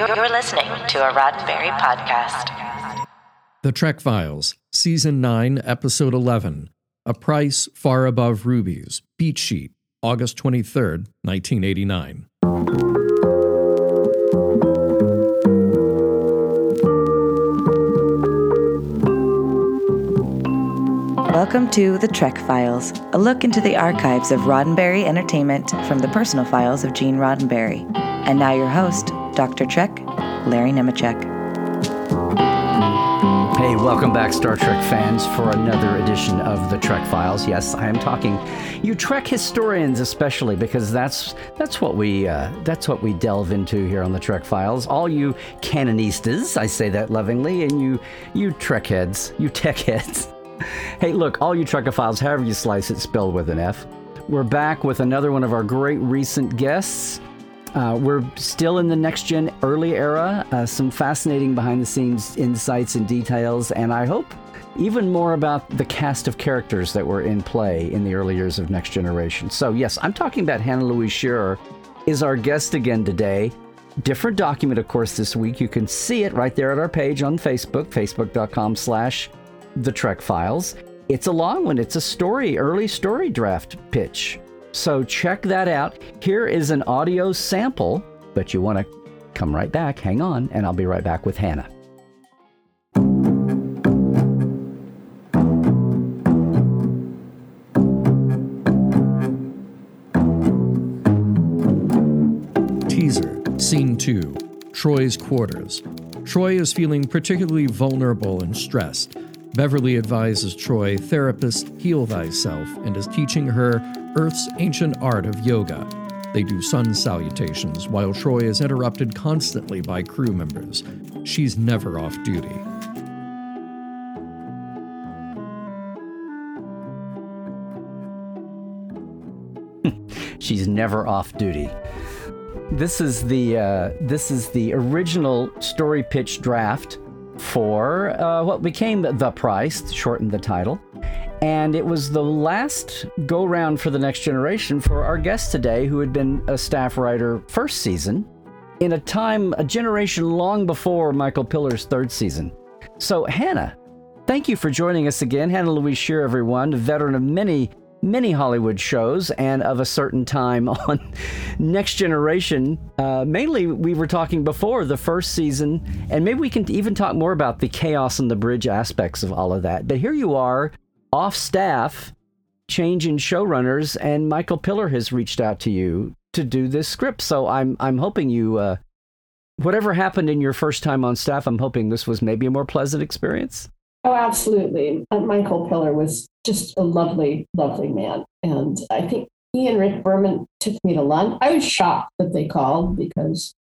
You're listening to a Roddenberry podcast. The Trek Files, Season 9, Episode 11 A Price Far Above Rubies, Beat Sheet, August 23rd, 1989. Welcome to The Trek Files, a look into the archives of Roddenberry Entertainment from the personal files of Gene Roddenberry. And now your host, Dr. Trek, Larry Nemecek. Hey, welcome back, Star Trek fans, for another edition of the Trek Files. Yes, I am talking you Trek historians, especially because that's that's what we uh, that's what we delve into here on the Trek Files. All you canonistas, I say that lovingly, and you you Trek heads, you tech heads. hey, look, all you Trekophiles, however you slice it, spelled with an F. We're back with another one of our great recent guests. Uh, we're still in the next gen early era, uh, some fascinating behind the scenes insights and details, and I hope even more about the cast of characters that were in play in the early years of Next Generation. So, yes, I'm talking about Hannah Louise Shearer, is our guest again today. Different document, of course, this week. You can see it right there at our page on Facebook, facebook.com slash the Trek Files. It's a long one. It's a story, early story draft pitch. So check that out. Here is an audio sample, but you want to come right back. Hang on, and I'll be right back with Hannah. Teaser, Scene 2 Troi's Quarters. Troi is feeling particularly vulnerable and stressed. Beverly advises Troi, therapist, heal thyself, and is teaching her Earth's ancient art of yoga. They do sun salutations while Troi is interrupted constantly by crew members. She's never off duty. She's never off duty. This is the uh, this is the original story pitch draft for uh, what became The Price, shortened the title. And it was the last go round for the next generation for our guest today, who had been a staff writer first season, in a time, a generation long before Michael Piller's third season. So, Hannah, thank you for joining us again. Hannah Louise Shear, everyone, a veteran of many many Hollywood shows and of a certain time on Next Generation. Uh, mainly, we were talking before the first season, and maybe we can even talk more about the chaos on the bridge aspects of all of that. But here you are, off staff, change in showrunners, and Michael Piller has reached out to you to do this script. So I'm I'm hoping you. Uh, whatever happened in your first time on staff, I'm hoping this was maybe a more pleasant experience. Oh, absolutely. Uh, Michael Piller was just a lovely, lovely man. And I think he and Rick Berman took me to lunch. I was shocked that they called because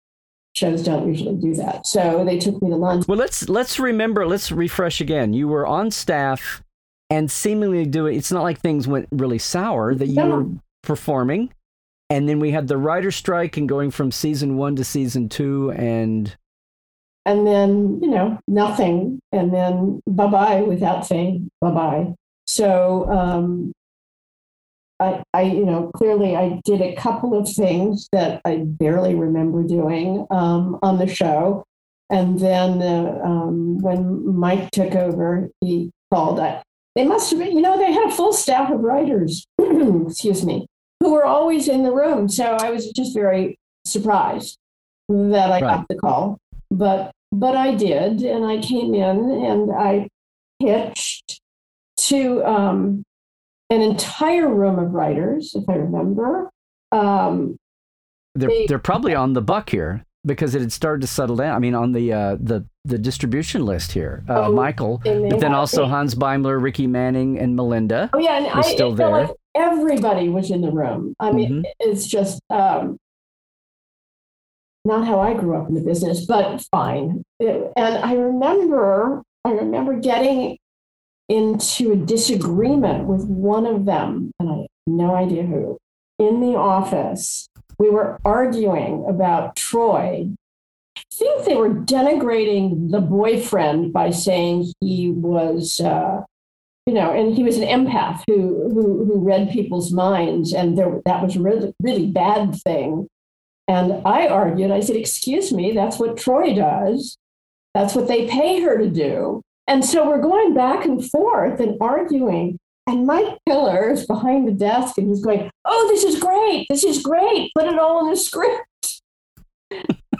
shows don't usually do that. So they took me to lunch. Well, let's let's remember, let's refresh again. You were on staff and seemingly doing it's not like things went really sour that you no. were performing. And then we had the writer strike and going from season 1 to season 2 and and then you know nothing and then bye bye without saying bye bye so um, I, I, you know, clearly I did a couple of things that I barely remember doing um, on the show. And then uh, um, when Mike took over, he called. I, they must have been, you know, they had a full staff of writers, excuse me, who were always in the room. So I was just very surprised that I right. got the call. But but I did, and I came in and I pitched to um, an entire room of writers, if I remember. Um, they're they, they're probably on the buck here because it had started to settle down. I mean, on the uh, the the distribution list here, uh, oh, Michael, but then also they, Hans Beimler, Ricky Manning, and Melinda. Oh yeah, and I still there. Like everybody was in the room. I mean, mm-hmm. it's just um, not how I grew up in the business, but fine. It, and I remember, I remember getting into a disagreement with one of them, and I have no idea who, in the office. We were arguing about Troi. I think they were denigrating the boyfriend by saying he was, uh, you know, and he was an empath who who, who read people's minds, and there, that was a really, really bad thing And I argued, I said, Excuse me, that's what Troi does. That's what they pay her to do. And so we're going back and forth and arguing. And Mike Piller is behind the desk and he's going, Oh, this is great. This is great. Put it all in the script.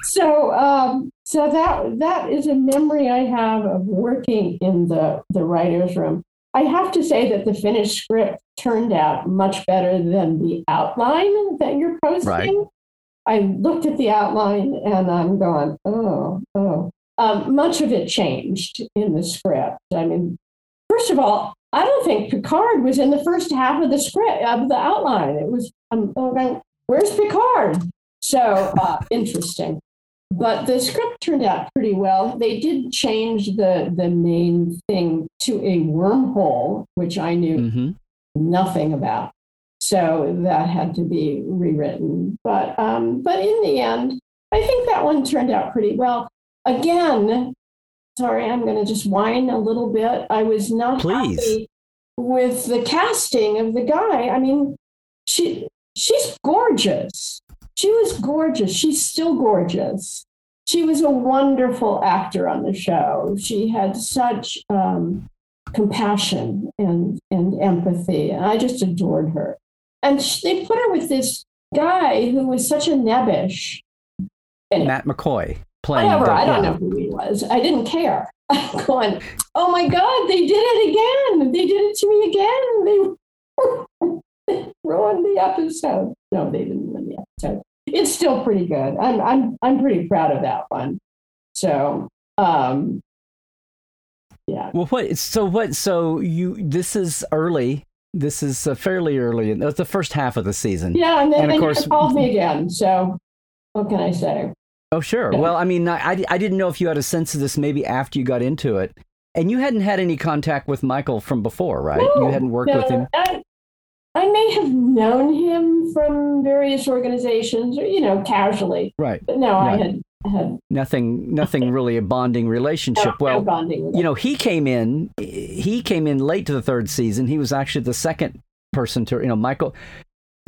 So um, so that that is a memory I have of working in the, the writer's room. I have to say that the finished script turned out much better than the outline that you're posting. Right. I looked at the outline and I'm going, oh, oh. Um, much of it changed in the script. I mean, first of all, I don't think Picard was in the first half of the script of the outline. It was, I'm going, where's Picard? So uh, interesting. But the script turned out pretty well. They did change the the main thing to a wormhole, which I knew hmm nothing about. So that had to be rewritten. But um, but in the end, I think that one turned out pretty well. Again, sorry, I'm going to just whine a little bit. I was not Please. happy with the casting of the guy. I mean, she she's gorgeous. She was gorgeous. She's still gorgeous. She was a wonderful actor on the show. She had such um, compassion and and empathy, and I just adored her. And sh- they put her with this guy who was such a nebbish. Anyway, Matt McCoy playing. whatever. I don't know who he was. I didn't care. I'm going. Oh my God! They did it again. They did it to me again. They, they ruined the episode. No, they didn't ruin the episode. It's still pretty good. I'm I'm I'm pretty proud of that one. So um, yeah. Well, what? So what? So you? This is early. This is uh, fairly early. in- That's the first half of the season. Yeah, and then And of course- called me again. So what can I say? Oh, sure. Yeah. Well, I mean, I, I didn't know if you had a sense of this maybe after you got into it, and you hadn't had any contact with Michael from before, right? you hadn't worked no, with him. I, I may have known him from various organizations, or you know, casually, Right. but no, Right. I had Nothing. Nothing really a bonding relationship. no Well, bonding. you know, he came in. He came in late to the third season. He was actually the second person to. You know, Michael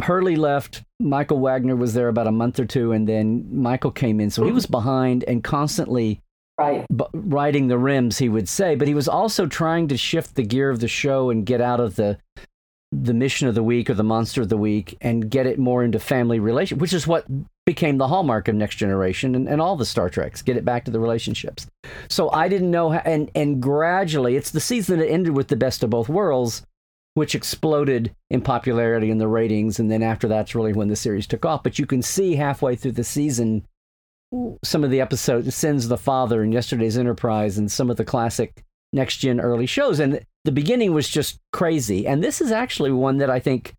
Hurley left. Michael Wagner was there about a month or two, and then Michael came in. So he was behind and constantly right, b- riding the rims, he would say. But he was also trying to shift the gear of the show and get out of the the mission of the week or the monster of the week and get it more into family relation, which is what became the hallmark of Next Generation and, and all the Star Treks. Get it back to the relationships. So I didn't know, how, and and gradually, it's the season that ended with the best of both worlds, which exploded in popularity and the ratings, and then after that's really when the series took off. But you can see halfway through the season some of the episodes, Sins of the Father and Yesterday's Enterprise, and some of the classic next gen early shows. And the beginning was just crazy. And this is actually one that I think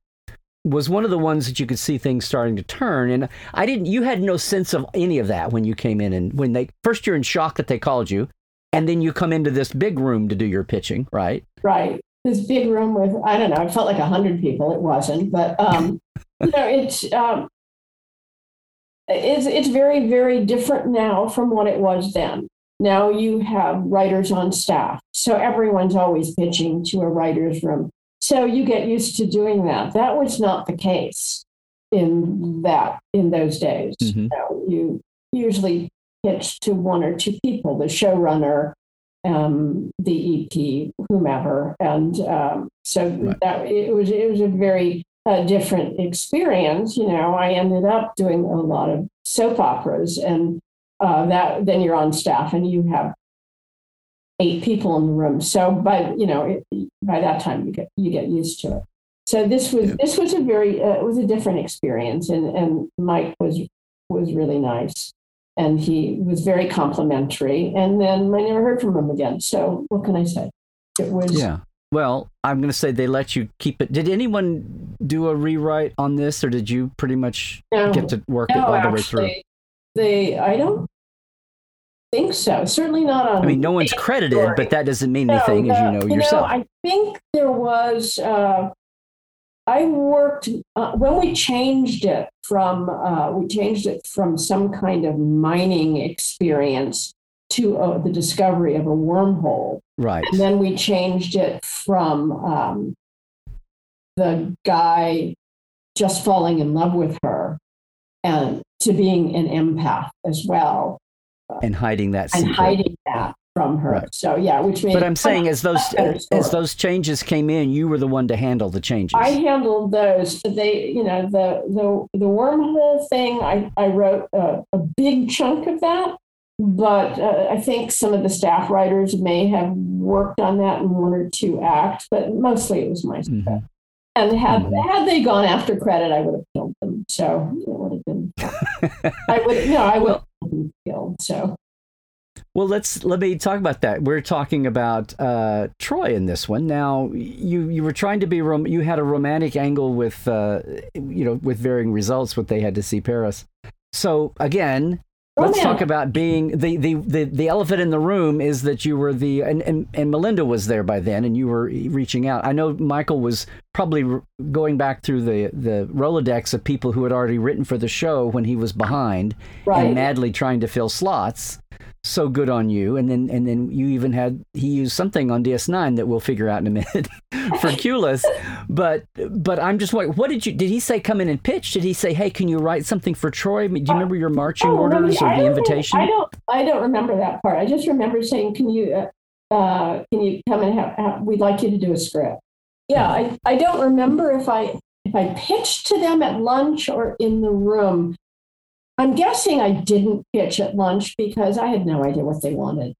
was one of the ones that you could see things starting to turn. And I didn't, you had no sense of any of that when you came in. And when they, first you're in shock that they called you, and then you come into this big room to do your pitching, right? right. This big room with I don't know. It felt like a hundred people. It wasn't, but um, you know, it's um, it's it's very very different now from what it was then. Now you have writers on staff, so everyone's always pitching to a writer's room. So you get used to doing that. That was not the case in that in those days. Mhm. You, you usually pitch to one or two people, the showrunner, um, the EP, whomever, and um, so Right. that it was it was a very uh, different experience. You know, I ended up doing a lot of soap operas, and uh, that then you're on staff and you have eight people in the room. So by you know it, by that time you get you get used to it. So this was Yeah. this was a very uh, it was a different experience, and and Mike was was really nice, and he was very complimentary. And then I never heard from him again. So what can I say? It was Yeah. Well, I'm going to say they let you keep it. Did anyone do a rewrite on this, or did you pretty much no, get to work it all the way through? They I don't think so. Certainly not on. I mean, no one's credited, story. but that doesn't mean No, anything, as you no, know yourself. I think there was. Uh, I worked uh, when we changed it from uh, we changed it from some kind of mining experience to uh, the discovery of a wormhole. right. And then we changed it from um, the guy just falling in love with her and to being an empath as well and hiding that and secret. hiding that from her. Right. So yeah, which made But I'm saying as those as those changes came in, you were the one to handle the changes. I handled those. They, you know, the the the wormhole thing. I I wrote a, a big chunk of that, but uh, I think some of the staff writers may have worked on that in one or two acts, but mostly it was my stuff. Mhm. And had Mhm. had they gone after credit, I would have killed them. So I would, you know, I would have been killed. So Well, let's let me talk about that. We're talking about uh, Troi in this one. Now, you you were trying to be rom- you had a romantic angle with uh, you know with varying results. What they had to see Paris. So again, let's talk about being the, the the the elephant in the room is that you were the and, and and Melinda was there by then, and you were reaching out. I know Michael was probably going back through the the rolodex of people who had already written for the show when he was behind Right. and madly trying to fill slots so good on you and then and then you even had he used something on ds9 that we'll figure out in a minute for Q-Less. but but i'm just wondering what did you did he say come in and pitch did he say hey can you write something for troi do you remember your marching Oh, orders or the invitation I don't. I don't remember that part. I just remember saying, "Can you, uh, uh, can you come and have, have? We'd like you to do a script." Yeah, I, I don't remember if I if I pitched to them at lunch or in the room. I'm guessing I didn't pitch at lunch because I had no idea what they wanted.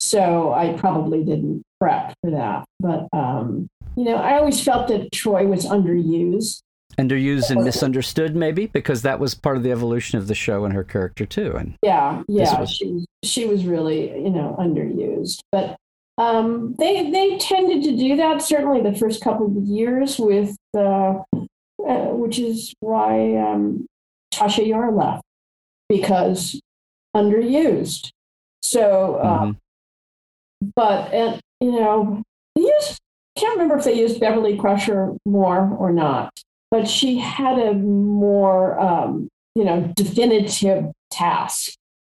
So I probably didn't prep for that. But um, you know, I always felt that Troi was underused. underused and misunderstood maybe because that was part of the evolution of the show and her character too and Yeah, yeah, was- she was she was really you know underused, but um, they they tended to do that certainly the first couple of years with uh, uh, which is why um, Tasha Yar left because underused. So, uh, Mhm. but and you know, they used can't remember if they used Beverly Crusher more or not, but she had a more um, you know definitive task,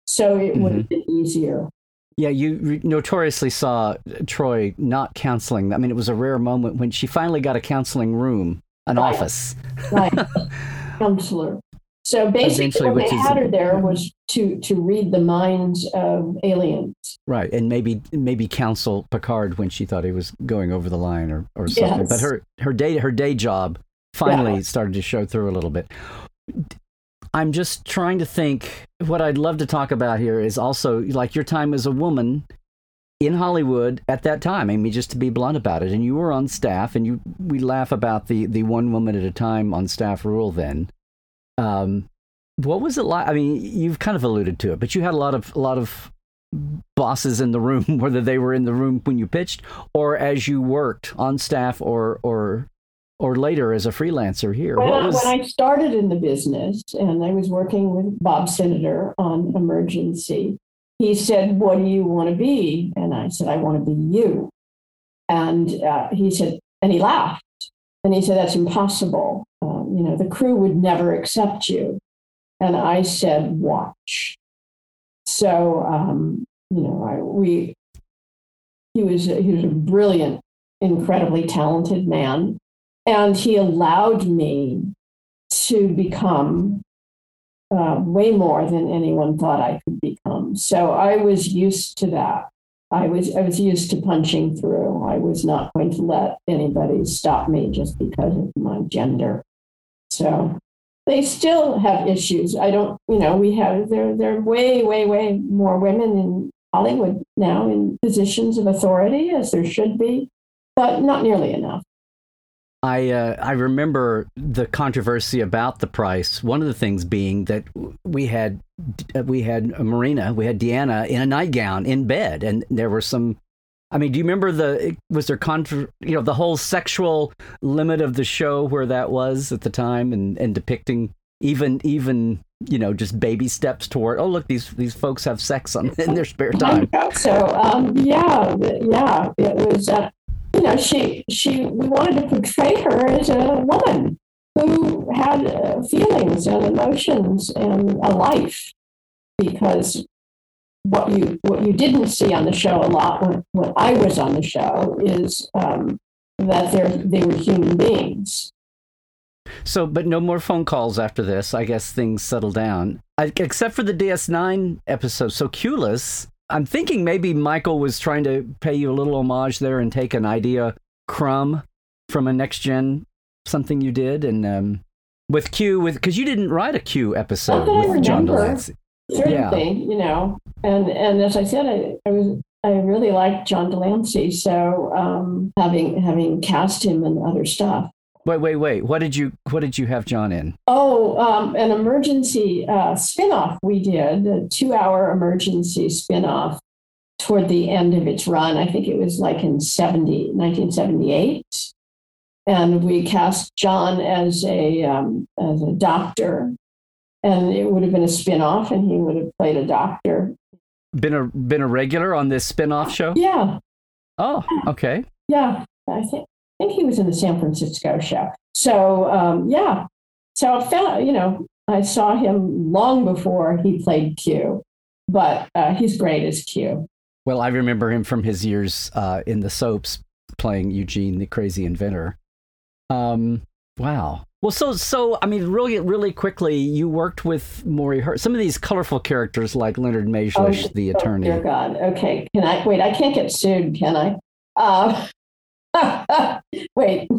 so it would have been easier. Yeah, you notoriously saw Troi not counseling. I mean, it was a rare moment when she finally got a counseling room, an Right. office. Right, counselor. So basically, what they had her there was to to read the minds of aliens. Right, and maybe maybe counsel Picard when she thought he was going over the line or, or something. Yes. But her her day her day job finally started to show through a little bit. I'm just trying to think. What I'd love to talk about here is also like your time as a woman in Hollywood at that time. I mean, just to be blunt about it, and you were on staff, and you we laugh about the the one woman at a time on staff rule then. Um, what was it like? I mean, you've kind of alluded to it, but you had a lot of a lot of bosses in the room, whether they were in the room when you pitched or as you worked on staff or or or later as a freelancer here. When, was when I started in the business and I was working with Bob Cinader on Emergency, he said, What do you want to be? And I said, I want to be you. And uh, he said, and he laughed. And he said, That's impossible. You know, the crew would never accept you. And I said, Watch. So, um, you know, I, we, he was, he was a brilliant, incredibly talented man and he allowed me to become uh, way more than anyone thought I could become. So I was used to that. I was I was used to punching through. I was not going to let anybody stop me just because of my gender. So they still have issues. I don't, you know, we have there there are way way way more women in Hollywood now in positions of authority as there should be, but not nearly enough. I uh, I remember the controversy about the price. One of the things being that we had we had Marina, we had Deanna in a nightgown in bed, and there were some. I mean, do you remember the was there contra, you know the whole sexual limit of the show where that was at the time and and depicting even even you know just baby steps toward oh look these these folks have sex on in their spare time. So um, yeah, yeah, it was. Uh, you know, she she we wanted to portray her as a woman who had uh, feelings and emotions and a life, because what you what you didn't see on the show a lot when, when I was on the show is um, that they they were human beings. So, but no more phone calls after this. I guess things settle down, I, except for the DS9 episode. So, Q-Less, I'm thinking maybe Michael was trying to pay you a little homage there and take an idea crumb from a next gen something you did, and um, with Q, with because you didn't write a Q episode with John de Lancie. Certainly, yeah. you know, and and as I said, I, I was I really liked John de Lancie, so um, having having cast him in other stuff. Wait, wait, wait. What did you What did you have John in? Oh, um, an emergency uh, spinoff we did, a two-hour emergency spinoff toward the end of its run. I think it was like in 70, 1978. And we cast John as a um, as a doctor, and it would have been a spinoff, and he would have played a doctor been a been a regular on this spin-off show? Yeah. Oh, okay. Yeah, I think I think he was in the San Francisco show. So um, yeah, so I found you know I saw him long before he played Q, but uh, he's great as Q. Well, I remember him from his years uh, in the soaps playing Eugene, the crazy inventor. Um, wow. Well, so so I mean, really, really quickly, you worked with Morrie Hurley. Some of these colorful characters, like Leonard Maizlish, oh, the attorney. Oh dear God. Okay, can I wait? I can't get sued, can I? Uh, wait,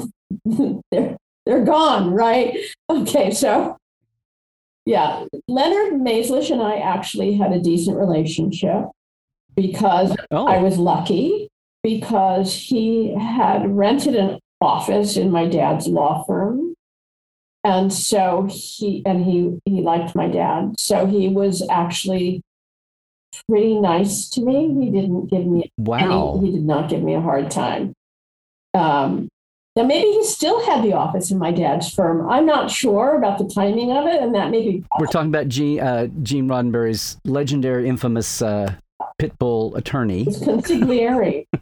they're they're gone, right? Okay, so yeah, Leonard Maizlish and I actually had a decent relationship because oh. I was lucky because he had rented an office in my dad's law firm. And so he and he he liked my dad. So he was actually pretty nice to me. He didn't give me wow. any, he did not give me a hard time. Um now maybe he still had the office in my dad's firm. I'm not sure about the timing of it and that maybe we're talking about gene uh, gene roddenberry's legendary infamous uh, pit bull attorney consigliere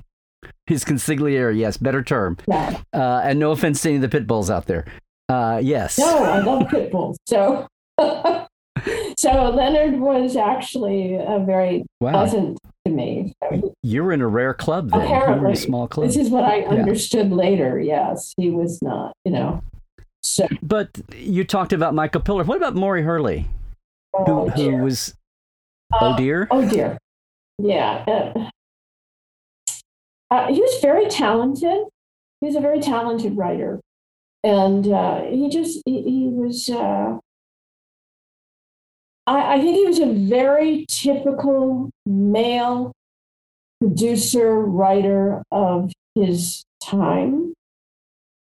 his consigliere yes better term yeah. uh, and no offense to any of the pit bulls out there uh, yes. No, I love pit bulls. So, so Leonard was actually a very wow. pleasant to me. So you were in a rare club then. Apparently, a small club. This is what I understood yeah. later. Yes, he was not. You know. So, but you talked about Michael Piller. What about Maury Hurley? Oh, who, who was? Uh, oh dear. Oh dear. Yeah. Uh, uh, he was very talented. He was a very talented writer and uh, he just he, he was uh, I, I, think he was a very typical male producer writer of his time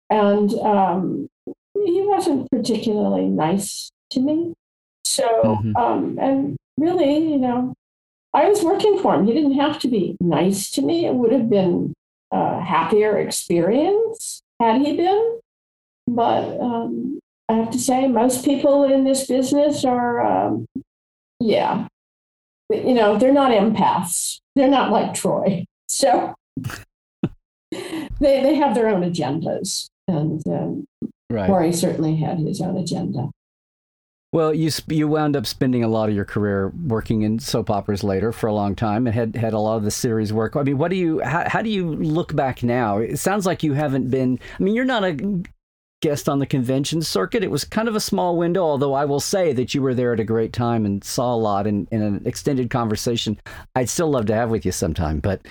and um, he wasn't particularly nice to me so mm-hmm. um, and really you know i was working for him he didn't have to be nice to me it would have been a happier experience had he been but um, I have to say, most people in this business are, um, yeah, you know, they're not empaths. They're not like Troi. So they, they have their own agendas. And um, right. Corey certainly had his own agenda. Well, you you wound up spending a lot of your career working in soap operas later for a long time, and had had a lot of the series work. I mean, what do you how, how do you look back now? It sounds like you haven't been. I mean, you're not a guest on the convention circuit. It was kind of a small window, although I will say that you were there at a great time and saw a lot in, in an extended conversation I'd still love to have with you sometime. But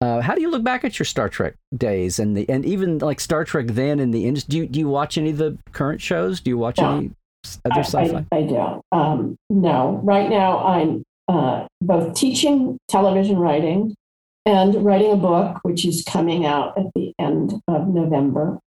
uh, how do you look back at your Star Trek days and the and even like Star Trek then in the industry? Do you, do you watch any of the current shows? Do you watch any other sci-fi? I, I don't. Um, no, right now I'm uh, both teaching television writing and writing a book, which is coming out at the end of November.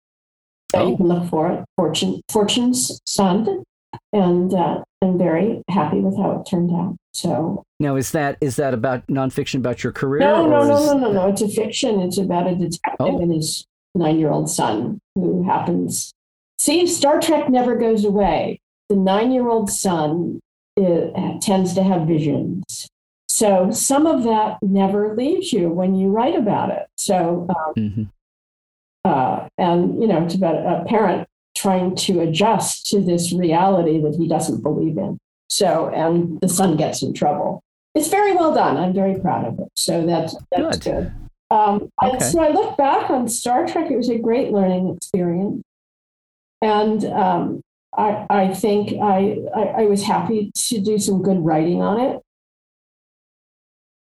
So oh. you can look for it, Fortune, Fortune's Son, and uh, I'm very happy with how it turned out. So now, is that is that about nonfiction about your career? No, no, no, is... no, no, no. It's a fiction. It's about a detective oh. and his nine-year-old son who happens. See, Star Trek never goes away. The nine-year-old son is, uh, tends to have visions. So some of that never leaves you when you write about it. So um, mm-hmm. Uh, and, you know, it's about a parent trying to adjust to this reality that he doesn't believe in. So, and the son gets in trouble. It's very well done. I'm very proud of it. So that's, that's good. good. Um, okay. And so I look back on Star Trek. It was a great learning experience. And um, I, I think I, I, I was happy to do some good writing on it.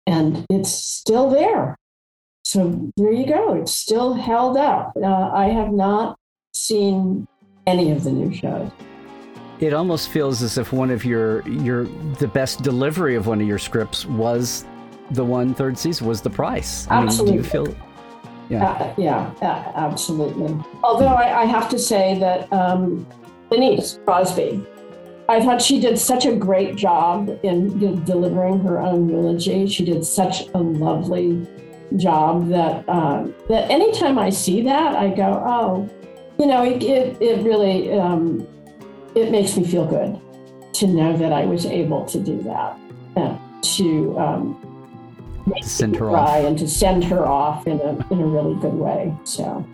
And it's still there. So there you go. It's still held up. Uh, I have not seen any of the new shows. It almost feels as if one of your your the best delivery of one of your scripts was the one third season was the price. I Absolutely. Mean, do you feel? Yeah. Uh, yeah, uh, absolutely. Although I, I, have to say that um, Denise Crosby, I thought she did such a great job in delivering her own eulogy. She did such a lovely job that uh, that anytime I see that, I go, oh, you know, it it, it really um, it makes me feel good to know that I was able to do that and to um, send her off. and to send her off in a in a really good way. So,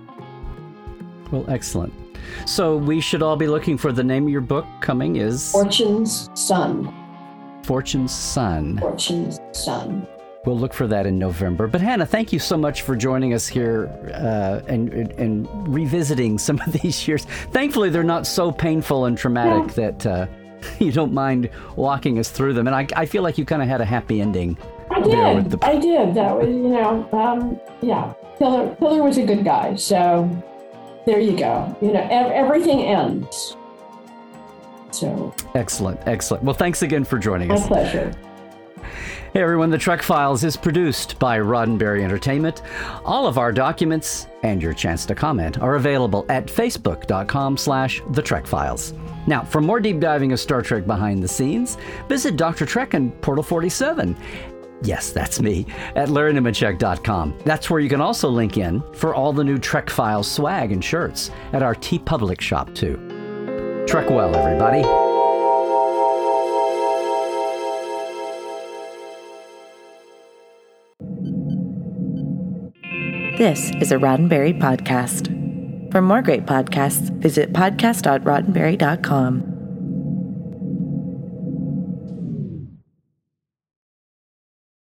well, excellent. So we should all be looking for the name of your book coming is Fortune's Son. Fortune's Son. Fortune's Son. We'll look for that in November. But Hannah, thank you so much for joining us here uh, and, and revisiting some of these years. Thankfully, they're not so painful and traumatic yeah. that uh, you don't mind walking us through them. And I, I feel like you kind of had a happy ending. I did. The... I did. That was, you know, um, yeah. Piller, Piller was a good guy. So there you go. You know, ev- everything ends. So excellent, excellent. Well, thanks again for joining us. My pleasure. Hey everyone, the Trek Files is produced by Roddenberry Entertainment. All of our documents and your chance to comment are available at facebook.com slash the Trek Files. Now, for more deep diving of Star Trek behind the scenes, visit Dr. Trek and Portal 47. Yes, that's me, at larrynemecek.com. That's where you can also link in for all the new Trek Files swag and shirts at our TeePublic shop, too. Trek well, everybody. This is a Roddenberry podcast. For more great podcasts, visit podcast.roddenberry.com.